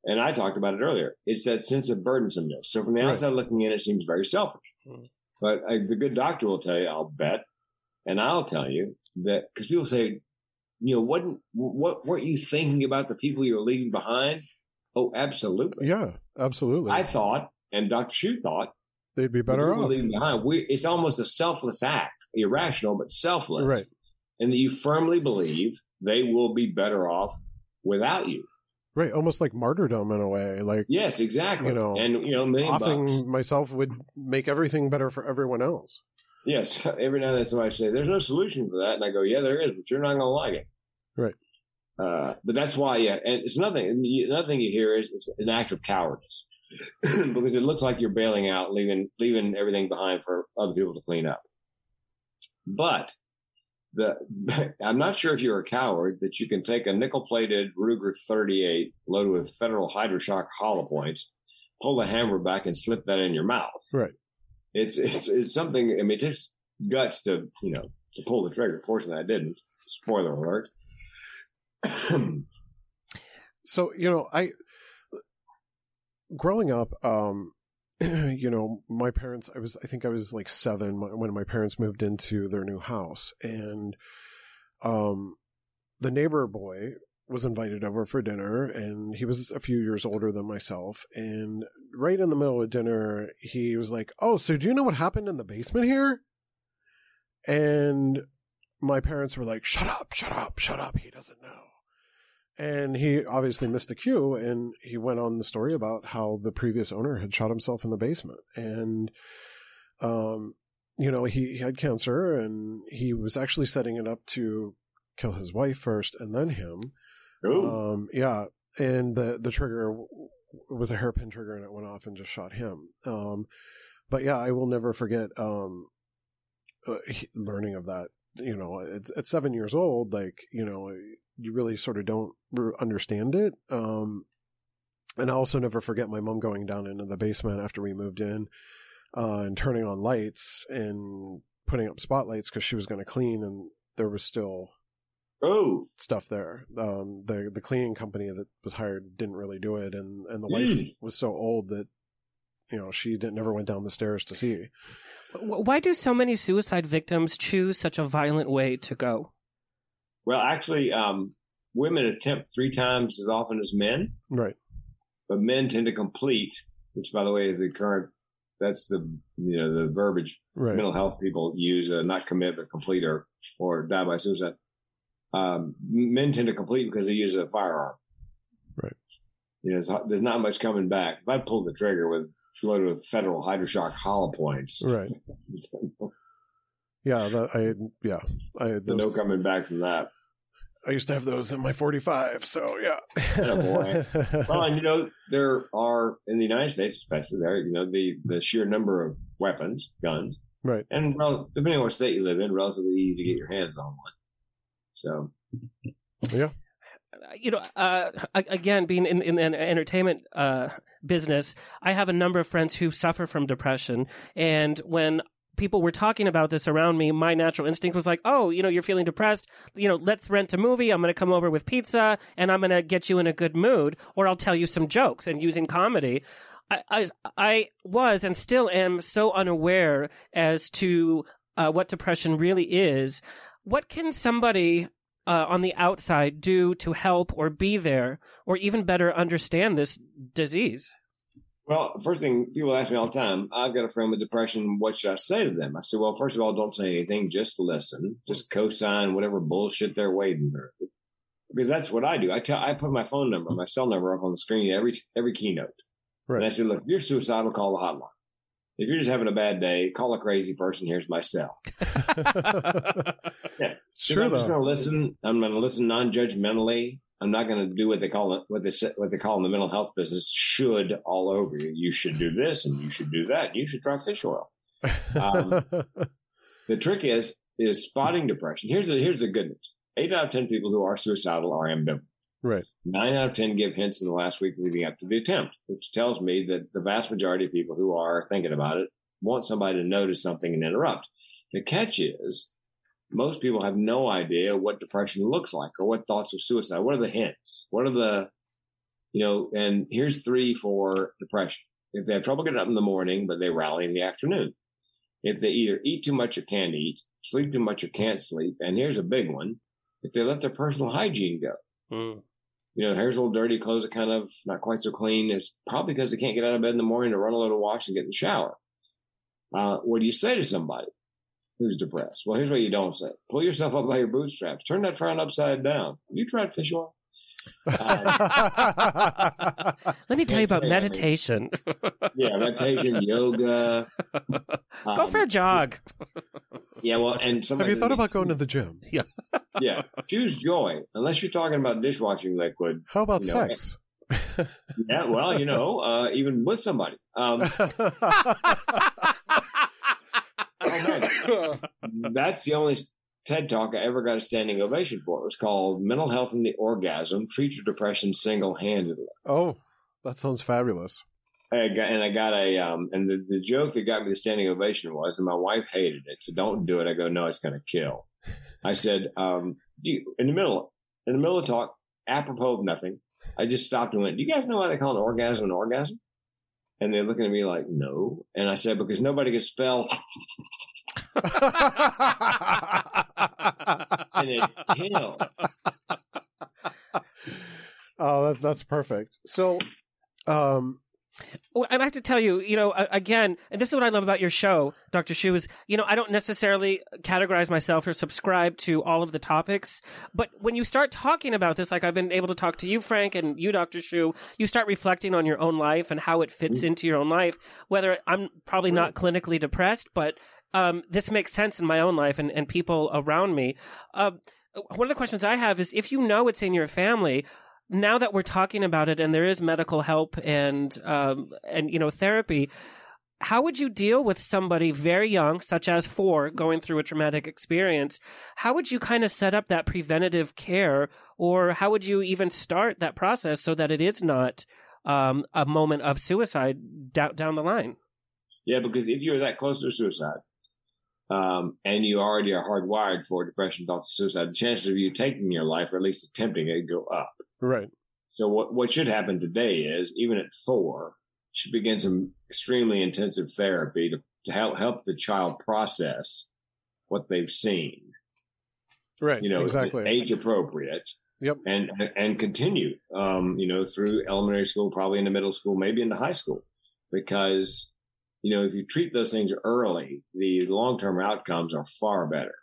S4: and I talked about it earlier. It's that sense of burdensomeness. So from the
S2: Right.
S4: outside looking in, it seems very selfish.
S3: Mm.
S4: But uh, the good doctor will tell you, I'll bet, and I'll tell you that because people say, you know, what what weren't you thinking about the people you're leaving behind? Oh, absolutely.
S2: Yeah. Absolutely.
S4: I thought, and Dr. Shoe thought,
S2: They'd be better off.
S4: leaving behind. We, it's almost a selfless act, irrational but selfless,
S2: Right.
S4: and that you firmly believe they will be better off without you.
S2: Right. Almost like martyrdom in a way. Like
S4: Yes, exactly.
S2: You know,
S4: and you know,
S2: offering
S4: bucks.
S2: myself would make everything better for everyone else.
S4: Yes, every now and then somebody say, "There's no solution for that," and I go, "Yeah, there is, but you're not going to like it."
S2: Right.
S4: Uh, but that's why, yeah, and it's nothing. Another thing you hear is it's an act of cowardice because it looks like you're bailing out, leaving leaving everything behind for other people to clean up. But the I'm not sure if you're a coward that you can take a nickel-plated Ruger 38 loaded with Federal Hydra-Shok hollow points, pull the hammer back, and slip that in your mouth.
S2: Right.
S4: It's it's it's something. I mean, it takes guts to you know to pull the trigger. Fortunately, I didn't. Spoiler alert.
S2: So, you know, I growing up, um, you know, my parents, I was, I think I was like seven when my parents moved into their new house and, um, the neighbor boy was invited over for dinner and he was a few years older than myself. And right in the middle of dinner, he was like, Oh, so do you know what happened in the basement here? And my parents were like, Shut up, shut up, shut up. He doesn't know. And he obviously missed the cue and he went on the story about how the previous owner had shot himself in the basement. And, um, you know, he, he had cancer and he was actually setting it up to kill his wife first and then him.
S4: Ooh.
S2: Um, yeah. And the, the trigger was a hairpin trigger and it went off and just shot him. Um, but yeah, I will never forget, um, uh, learning of that. You know, at, at seven years old, like, you know, you really sort of don't understand it. Um, and I also never forget my mom going down into the basement after we moved in, uh, and turning on lights and putting up spotlights because she was going to clean and there was still
S4: oh,
S2: stuff there. Um, the the cleaning company that was hired didn't really do it, and and the wife was so old that you know she didn't never went down the stairs to see.
S3: Why do so many suicide victims choose such a violent way to go?
S4: Well, actually, um, women attempt three times as often as men,
S2: Right.
S4: but men tend to complete. Which, by the way, is the current. That's the you know the verbiage
S2: Right.
S4: mental health people use uh, not commit but complete or or die by suicide. Um, men tend to complete because they use a firearm.
S2: Right.
S4: You know, there's not much coming back. If I pulled the trigger with loaded to federal Hydra-Shok hollow points.
S2: Right. Yeah, that, I yeah, I
S4: No
S2: those,
S4: coming back from that.
S2: I used to have those in my 45, so yeah.
S4: Attaboy. Well, and you know, there are in the United States, especially there, you know, the the sheer number of weapons, guns,
S2: right.
S4: and well, depending on what state you live in, relatively easy to get your hands on one. So, yeah
S3: you know, uh, again, being in, in the entertainment uh, business, I have a number of friends who suffer from depression. And when people were talking about this around me, my natural instinct was like, oh, you know, you're feeling depressed. You know, let's rent a movie. I'm going to come over with pizza and I'm going to get you in a good mood, or I'll tell you some jokes and using comedy. I, I, I was and still am so unaware as to uh, what depression really is. What can somebody uh, on the outside do to help or be there or even better understand this disease?
S4: Well, first thing people ask me all the time, I've got a friend with depression. What should I say to them? I say, well, first of all, don't say anything. Just listen. Just co-sign whatever bullshit they're waiting for. Because that's what I do. I tell, I put my phone number, my cell number up on the screen every every keynote.
S2: Right.
S4: And I said, look, if you're suicidal, call the hotline. If you're just having a bad day, call a crazy person. Here's my cell.
S2: It's true
S4: I'm just going to listen. I'm going to listen non-judgmentally. I'm not going to do what they call it, what they say, what they call in the mental health business, should all over you. You should do this and you should do that. You should try fish oil. Um, The trick is is spotting depression. Here's the here's the good news. Eight out of ten people who are suicidal are ambivalent.
S2: right.
S4: Nine out of ten give hints in the last week leading up to the attempt, which tells me that the vast majority of people who are thinking about it want somebody to notice something and interrupt. The catch is most people have no idea what depression looks like or what thoughts of suicide. What are the hints? What are the, you know, and here's three for depression. If they have trouble getting up in the morning, but they rally in the afternoon. If they either eat too much or can't eat, sleep too much or can't sleep. And here's a big one. If they let their personal hygiene go
S3: Mm.
S4: you know, hair's a little dirty, clothes are kind of not quite so clean. It's probably because they can't get out of bed in the morning to run a load of wash and get in the shower. Uh, what do you say to somebody who's depressed? Well, here's what you don't say. Pull yourself up by your bootstraps. Turn that frown upside down. Have you tried fish oil?
S3: Let me tell you about
S4: Yeah, I mean-
S3: meditation.
S4: Yeah, meditation, yoga.
S3: Go for a
S4: Um,
S3: jog.
S4: Yeah, well, and
S2: Have you thought about going to the gym?
S4: Yeah, yeah, choose joy. Unless you're talking about dishwashing liquid.
S2: How about
S4: You know,
S2: sex?
S4: Yeah, well, you know, uh, even with somebody. Um, man. That's the only TED talk I ever got a standing ovation for. It was called Mental Health and the Orgasm Treat Your Depression Single Handedly.
S2: oh, that sounds fabulous.
S4: I got, and I got a, um, and the, the joke that got me the standing ovation was, and my wife hated it. So don't do it. I go, no, it's going to kill. I said, um, do you, in the middle, in the middle of talk, apropos of nothing, I just stopped and went, do you guys know why they call an orgasm an orgasm? And they're looking at me like, no. And I said, because nobody can spell and it kills.
S2: oh, that, that's perfect. So, um,
S3: I have to tell you, you know, again, and this is what I love about your show, Dr. Shu, is, you know, I don't necessarily categorize myself or subscribe to all of the topics, but when you start talking about this, like I've been able to talk to you, Frank, and you, Dr. Shu, you start reflecting on your own life and how it fits into your own life, whether I'm probably not clinically depressed, but um, this makes sense in my own life and, and people around me. Uh, one of the questions I have is if you know it's in your family, now that we're talking about it and there is medical help and um, and you know therapy how would you deal with somebody very young such as four going through a traumatic experience? How would you kind of set up that preventative care? Or how would you even start that process so that it is not um, a moment of suicide down, down the line?
S4: Yeah, because if you're that close to suicide, um, and you already are hardwired for depression, thoughts of suicide, the chances of you taking your life or at least attempting it go up.
S2: Right.
S4: So what what should happen today is even at four, she begins some extremely intensive therapy to, to help help the child process what they've seen.
S2: Right.
S4: You know,
S2: exactly.
S4: age appropriate.
S2: Yep.
S4: And and continue, um, you know, through elementary school, probably into middle school, maybe into high school, because you know if you treat those things early, the long term outcomes are far better.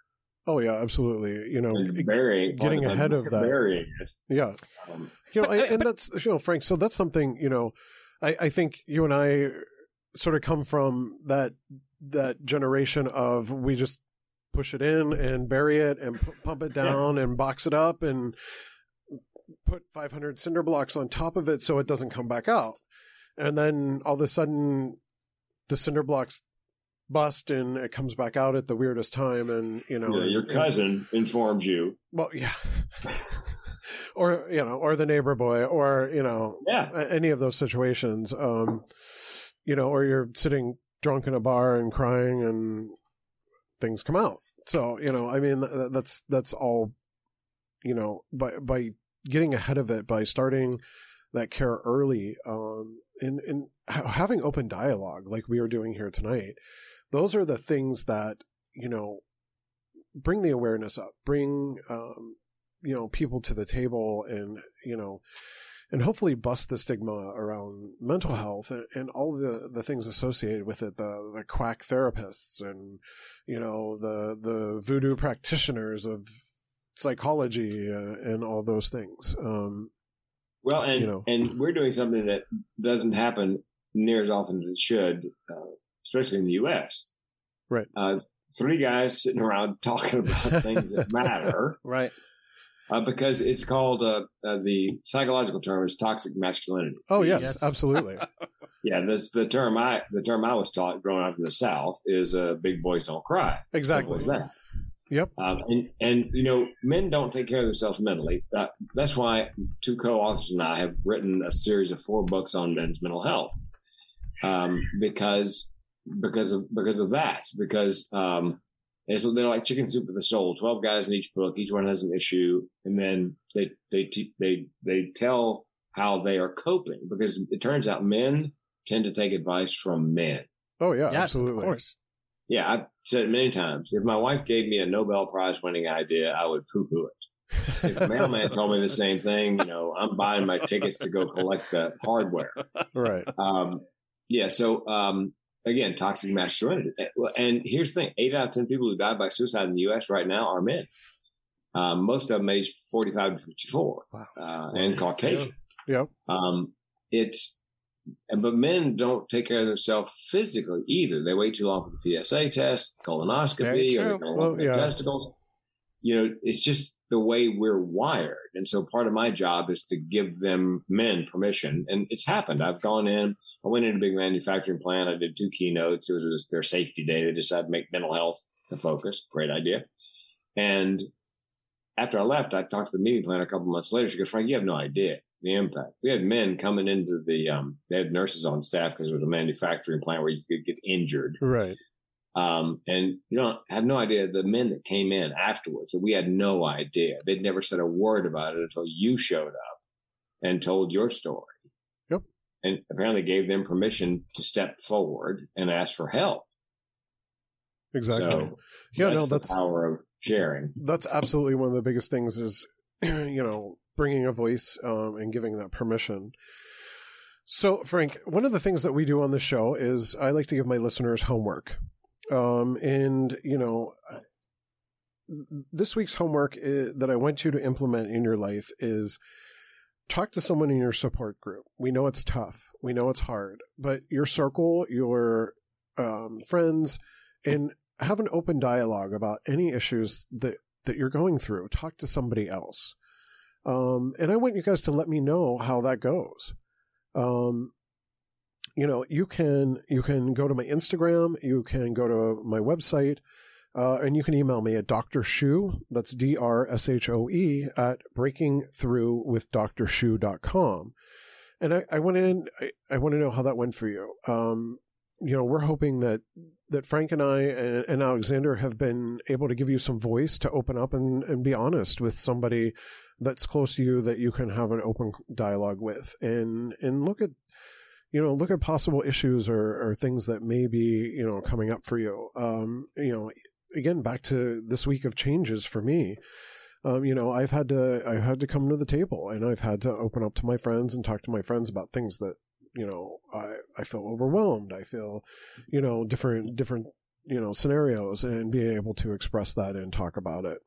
S2: Oh yeah, absolutely. You know,
S4: And burying,
S2: getting ahead of that.
S4: burying it.
S2: yeah.
S4: Um,
S2: You know,
S3: But-
S2: I, and
S3: but-
S2: that's you know, Frank. So that's something you know. I, I think you and I sort of come from that that generation of we just push it in and bury it and p- pump it down and box it up and put 500 cinder blocks on top of it so it doesn't come back out. And then all of a sudden the cinder blocks bust and it comes back out at the weirdest time and you know
S4: Yeah, your
S2: and-
S4: cousin informed you.
S2: well yeah or you know or the neighbor boy or you know
S4: Yeah.
S2: any of those situations um you know or you're sitting drunk in a bar and crying and things come out so you know i mean th- that's that's all you know by by getting ahead of it by starting that care early um and and having open dialogue like we are doing here tonight those are the things that you know bring the awareness up bring um you know people to the table and you know and hopefully bust the stigma around mental health and, and all the, the things associated with it the the quack therapists and you know the the voodoo practitioners of psychology uh, and all those things um
S4: Well, and
S2: You know.
S4: and we're doing something that doesn't happen near as often as it should, uh, especially in the U.S.
S2: Right.
S4: Uh, three guys sitting around talking about things that matter,
S3: Right.
S4: uh, because it's called uh, uh, the psychological term is toxic masculinity.
S2: oh yes,
S3: Yes.
S2: absolutely
S4: Yeah, that's the term I the term I was taught growing up in the South is uh, "big boys don't cry."
S2: exactly
S4: that.
S2: Yep.
S4: Um, and and you know, men don't take care of themselves mentally. Uh, that's why two co-authors and I have written a series of four books on men's mental health. Um, because because of because of that. Because um, it's, they're like chicken soup for the soul. Twelve guys in each book. Each one has an issue, and then they they te- they they tell how they are coping. Because it turns out men tend to take advice from men.
S2: oh yeah
S3: yes,
S2: absolutely
S3: of course.
S4: Yeah, I've said it many times. If my wife gave me a Nobel Prize winning idea, I would poo poo it. If a mailman told me the same thing, you know, I'm buying my tickets to go collect the hardware.
S2: right
S4: Um, yeah, so um, again, toxic masculinity. And here's the thing eight out of 10 people who die by suicide in the U.S. right now are men. Um, most of them aged 45 to 54
S3: Wow.
S4: uh, and Caucasian.
S2: yep
S4: Um, it's, but men don't take care of themselves physically either. They wait too long for the PSA test, colonoscopy, or
S3: true.
S2: Well,
S4: look at their
S2: yeah.
S4: testicles. You know, it's just the way we're wired. And so part of my job is to give them men permission. And it's happened. I've gone in, I went into a big manufacturing plant. I did two keynotes. It was their safety day. They decided to make mental health the focus. Great idea. And after I left, I talked to the meeting plan a couple months later. She goes, Frank, you have no idea the impact. We had men coming into the, um, they had nurses on staff because it was a manufacturing plant where you could get injured.
S2: right
S4: Um, and you don't have no idea the men that came in afterwards. We had no idea. They'd never said a word about it until you showed up and told your story. And apparently gave them permission to step forward and ask for help.
S2: exactly
S4: So
S2: yeah no
S4: the
S2: that's
S4: power of sharing.
S2: that's absolutely one of the biggest things is you know bringing a voice um, and giving that permission so frank one of the things that we do on the show is i like to give my listeners homework um, and you know this week's homework i that i want you to implement in your life is talk to someone in your support group we know it's tough we know it's hard but your circle your um, friends and have an open dialogue about any issues that that you're going through. Talk to somebody else. Um, and I want you guys to let me know how that goes. Um, you know, you can you can go to my Instagram, you can go to my website, uh, and you can email me at Dr. Shoe, that's D R S H O E, at breakingthroughwithdrshoe.com. And I, I went in, I, I want to know how that went for you. Um, you know, we're hoping that that Frank and I and, and Alexander have been able to give you some voice to open up and, and be honest with somebody that's close to you that you can have an open dialogue with and and look at you know look at possible issues or, or things that may be you know coming up for you um you know again back to this week of changes for me um, you know, I've had to I've had to come to the table and I've had to open up to my friends and talk to my friends about things that you know I I feel overwhelmed. I feel you know different different you know scenarios and being able to express that and talk about it.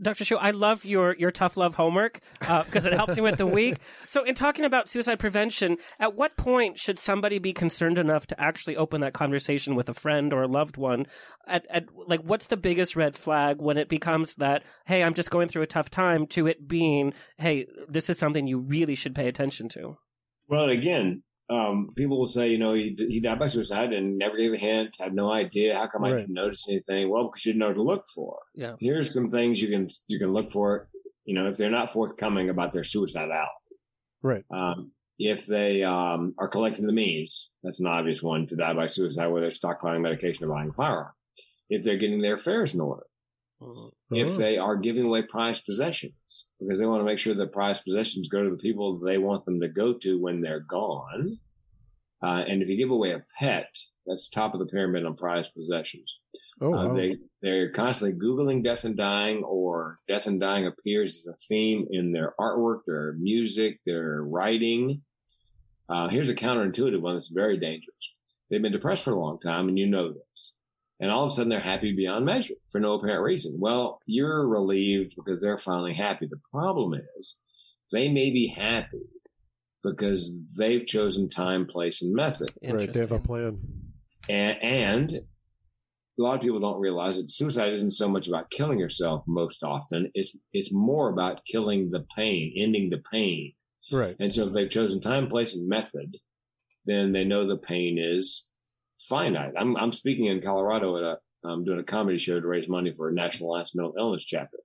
S3: Dr. Shu, I love your, your tough love homework because uh, it helps me with the week. So, in talking about suicide prevention, at what point should somebody be concerned enough to actually open that conversation with a friend or a loved one? At, at like, what's the biggest red flag when it becomes that, hey, I'm just going through a tough time, to it being, hey, this is something you really should pay attention to?
S4: Well, again, um, people will say, you know, he, he died by suicide and never gave a hint, had no idea. How come right. I didn't notice anything? Well, because you didn't know to look for.
S3: Yeah.
S4: Here's some things you can you can look for. You know, if they're not forthcoming about their suicide out.
S2: Right.
S4: Um, if they um, are collecting the means, that's an obvious one to die by suicide, whether they're stockpiling medication or buying a firearm. If they're getting their affairs in order. If they are giving away prized possessions, because they want to make sure that prized possessions go to the people they want them to go to when they're gone. Uh, and if you give away a pet, that's top of the pyramid on prized possessions.
S2: Oh, uh, wow.
S4: uh, they they're constantly googling death and dying, or death and dying appears as a theme in their artwork, their music, their writing. Uh, here's a counterintuitive one that's very dangerous. They've been depressed for a long time, and you know this and all of a sudden they're happy beyond measure for no apparent reason. Well, you're relieved because they're finally happy. The problem is they may be happy because they've chosen time, place, and method.
S2: Right, they have a plan.
S4: And, and a lot of people don't realize that suicide isn't so much about killing yourself most often. It's it's more about killing the pain, ending the pain.
S2: Right.
S4: And so if they've chosen time, place, and method, then they know the pain is finite. I'm I'm speaking in Colorado at a I'm doing a comedy show to raise money for a National Alliance Mental Illness chapter,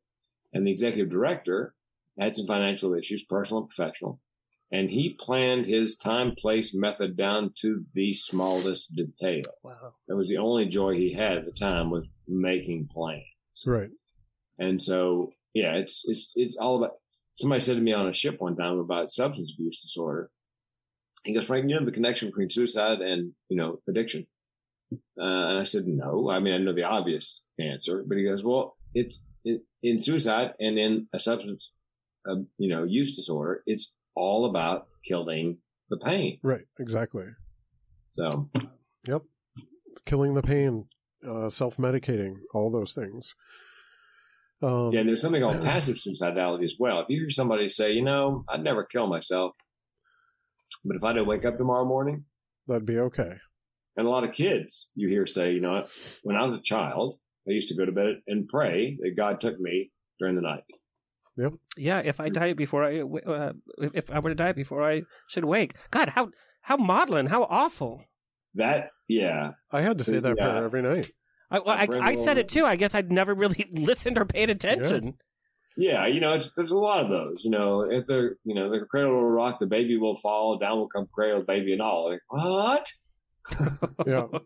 S4: and the executive director had some financial issues, personal and professional, and he planned his time, place, method down to the smallest detail.
S3: Wow,
S4: that was the only joy he had at the time was making plans.
S2: Right,
S4: and so yeah, it's it's it's all about. Somebody said to me on a ship one time about substance abuse disorder he goes, Frank, you know the connection between suicide and, you know, addiction? Uh, and I said, no. I mean, I know the obvious answer, but he goes, well, it's it, in suicide and in a substance, uh, you know, use disorder. It's all about killing the pain.
S2: Right. Exactly.
S4: So,
S2: yep. Killing the pain, uh, self medicating, all those things.
S4: Um, yeah, and there's something called passive suicidality as well. If you hear somebody say, you know, I'd never kill myself, but if I didn't wake up tomorrow morning,
S2: that'd be okay.
S4: And a lot of kids you hear say, you know, when I was a child, I used to go to bed and pray that God took me during the night.
S2: Yep.
S3: Yeah. If I die before I, uh, if I were to die before I should wake, God, how how maudlin, how awful.
S4: That yeah.
S2: I had to say that yeah. prayer every night.
S3: I, well, I, I, said it too. I guess I'd never really listened or paid attention.
S4: Yeah, you know, there's a lot of those. You know, if they're, you know, the cradle will rock, the baby will fall, down will come cradle, baby, and all. Like, what?
S2: yeah.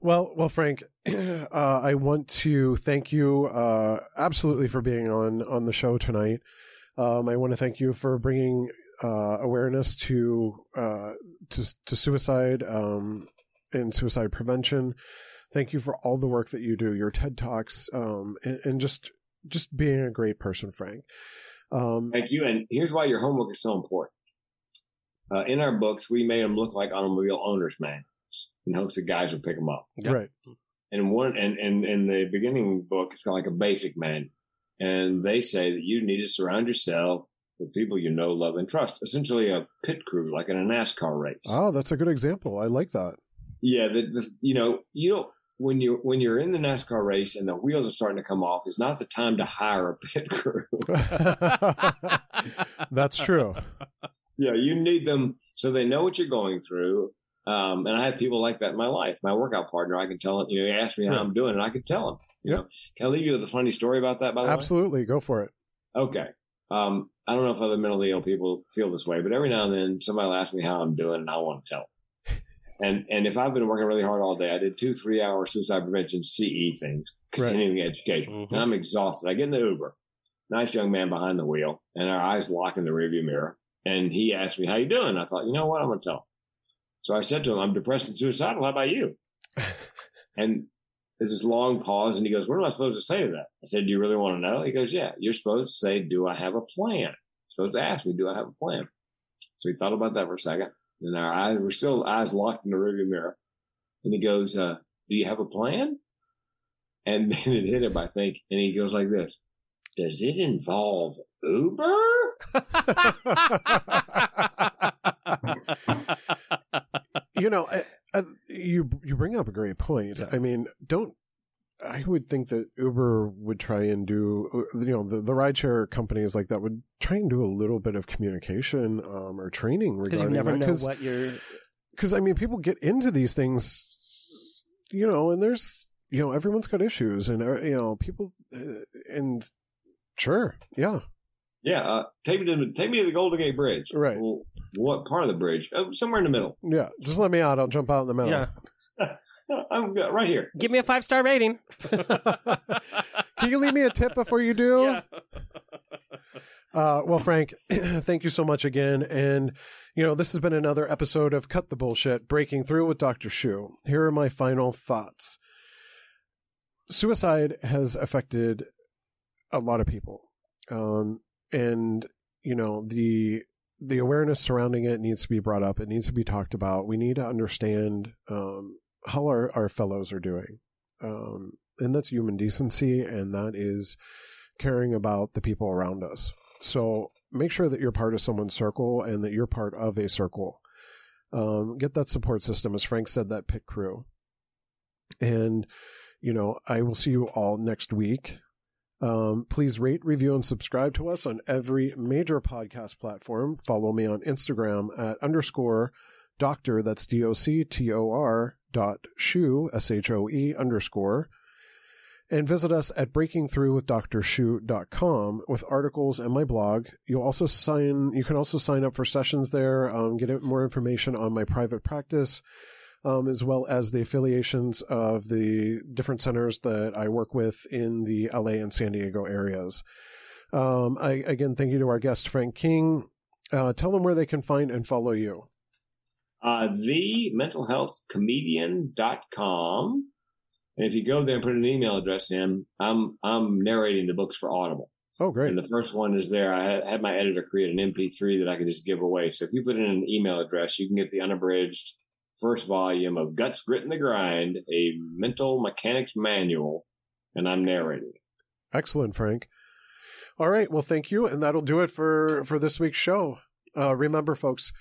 S2: Well, well, Frank, uh, I want to thank you uh, absolutely for being on on the show tonight. Um, I want to thank you for bringing uh, awareness to uh, to, to suicide um, and suicide prevention. Thank you for all the work that you do, your TED talks, um, and, and just just being a great person, Frank.
S4: Um, Thank you. And here's why your homework is so important. Uh, in our books, we made them look like automobile owners' manuals in hopes that guys would pick them up.
S2: Yep. Right.
S4: And one, and, and in the beginning book, it's kind of like a basic man, And they say that you need to surround yourself with people you know, love, and trust. Essentially, a pit crew, like in a NASCAR race.
S2: Oh, that's a good example. I like that.
S4: Yeah, the, the you know you don't when you when you're in the NASCAR race and the wheels are starting to come off, it's not the time to hire a pit crew.
S2: That's true.
S4: Yeah, you need them so they know what you're going through. Um, and I have people like that in my life. My workout partner, I can tell him. You know, he asked me how yeah. I'm doing, and I can tell him. You know, can I leave you with a funny story about that? By the way?
S2: Absolutely,
S4: way?
S2: go for it.
S4: Okay. Um, I don't know if other mentally ill people feel this way, but every now and then somebody will ask me how I'm doing, and I want to tell. Them. And and if I've been working really hard all day, I did two three hour suicide prevention CE things, continuing right. education, mm-hmm. and I'm exhausted. I get in the Uber, nice young man behind the wheel, and our eyes lock in the rearview mirror. And he asked me, "How you doing?" I thought, you know what, I'm gonna tell. Him. So I said to him, "I'm depressed and suicidal. How about you?" and there's this long pause, and he goes, "What am I supposed to say to that?" I said, "Do you really want to know?" He goes, "Yeah. You're supposed to say, do I have a plan?" You're supposed to ask me, "Do I have a plan?" So he thought about that for a second and our eyes were still eyes locked in the rearview mirror. And he goes, uh, "Do you have a plan?" and then it hit him, I think, and he goes like this: Does it involve Uber?
S2: you know, I, I, you you bring up a great point. I mean, don't I would think that Uber would try and do, you know, the, the rideshare companies like that would try and do a little bit of communication um, or training regarding
S3: Because you
S2: regarding
S3: never
S2: that.
S3: know
S2: Because,
S3: what you're.
S2: because I mean, people get into these things, you know, and there's, you know, everyone's got issues, and uh, you know, people, uh, and sure, yeah,
S4: Yeah, uh, take me to the, take me to the Golden Gate Bridge.
S2: Right.
S4: Well, what part of the bridge? Oh, somewhere in the middle.
S2: yeah. Just let me out. I'll jump out in the middle.
S3: Yeah.
S4: No, I'm uh, right here.
S3: Give me a five star rating.
S2: Can you leave me a tip before you do?
S3: Yeah.
S2: Uh, well, Frank, thank you so much again. And, you know, this has been another episode of Cut the Bullshit, Breaking Through with Dr. Shu. Here are my final thoughts. Suicide has affected a lot of people. Um, and, you know, the, the awareness surrounding it needs to be brought up. It needs to be talked about. We need to understand, um, how our, our fellows are doing. Um, and that's human decency. And that is caring about the people around us. So make sure that you're part of someone's circle and that you're part of a circle. Um, get that support system, as Frank said, that pit crew. And, you know, I will see you all next week. Um, please rate, review, and subscribe to us on every major podcast platform. Follow me on Instagram at underscore doctor, that's D O C T O R dot shoe, S H O E underscore and visit us at breakingthroughwithdrshoe.com with articles and my blog. You'll also sign, you can also sign up for sessions there, um, get more information on my private practice, um, as well as the affiliations of the different centers that I work with in the LA and San Diego areas. Um, I, again, thank you to our guest, Frank King. Uh, tell them where they can find and follow you.
S4: Uh, the mentalhealthcomedian.com. And if you go there and put an email address in, I'm I'm narrating the books for Audible.
S2: Oh, great.
S4: And the first one is there. I had, my editor create an MP3 that I could just give away. So if you put in an email address, you can get the unabridged first volume of Guts, Grit, and the Grind, a mental mechanics manual, and I'm narrating.
S2: Excellent, Frank. All right. Well, thank you. And that'll do it for, for this week's show. Uh, remember, folks,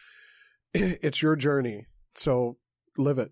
S2: it's your journey. So live it.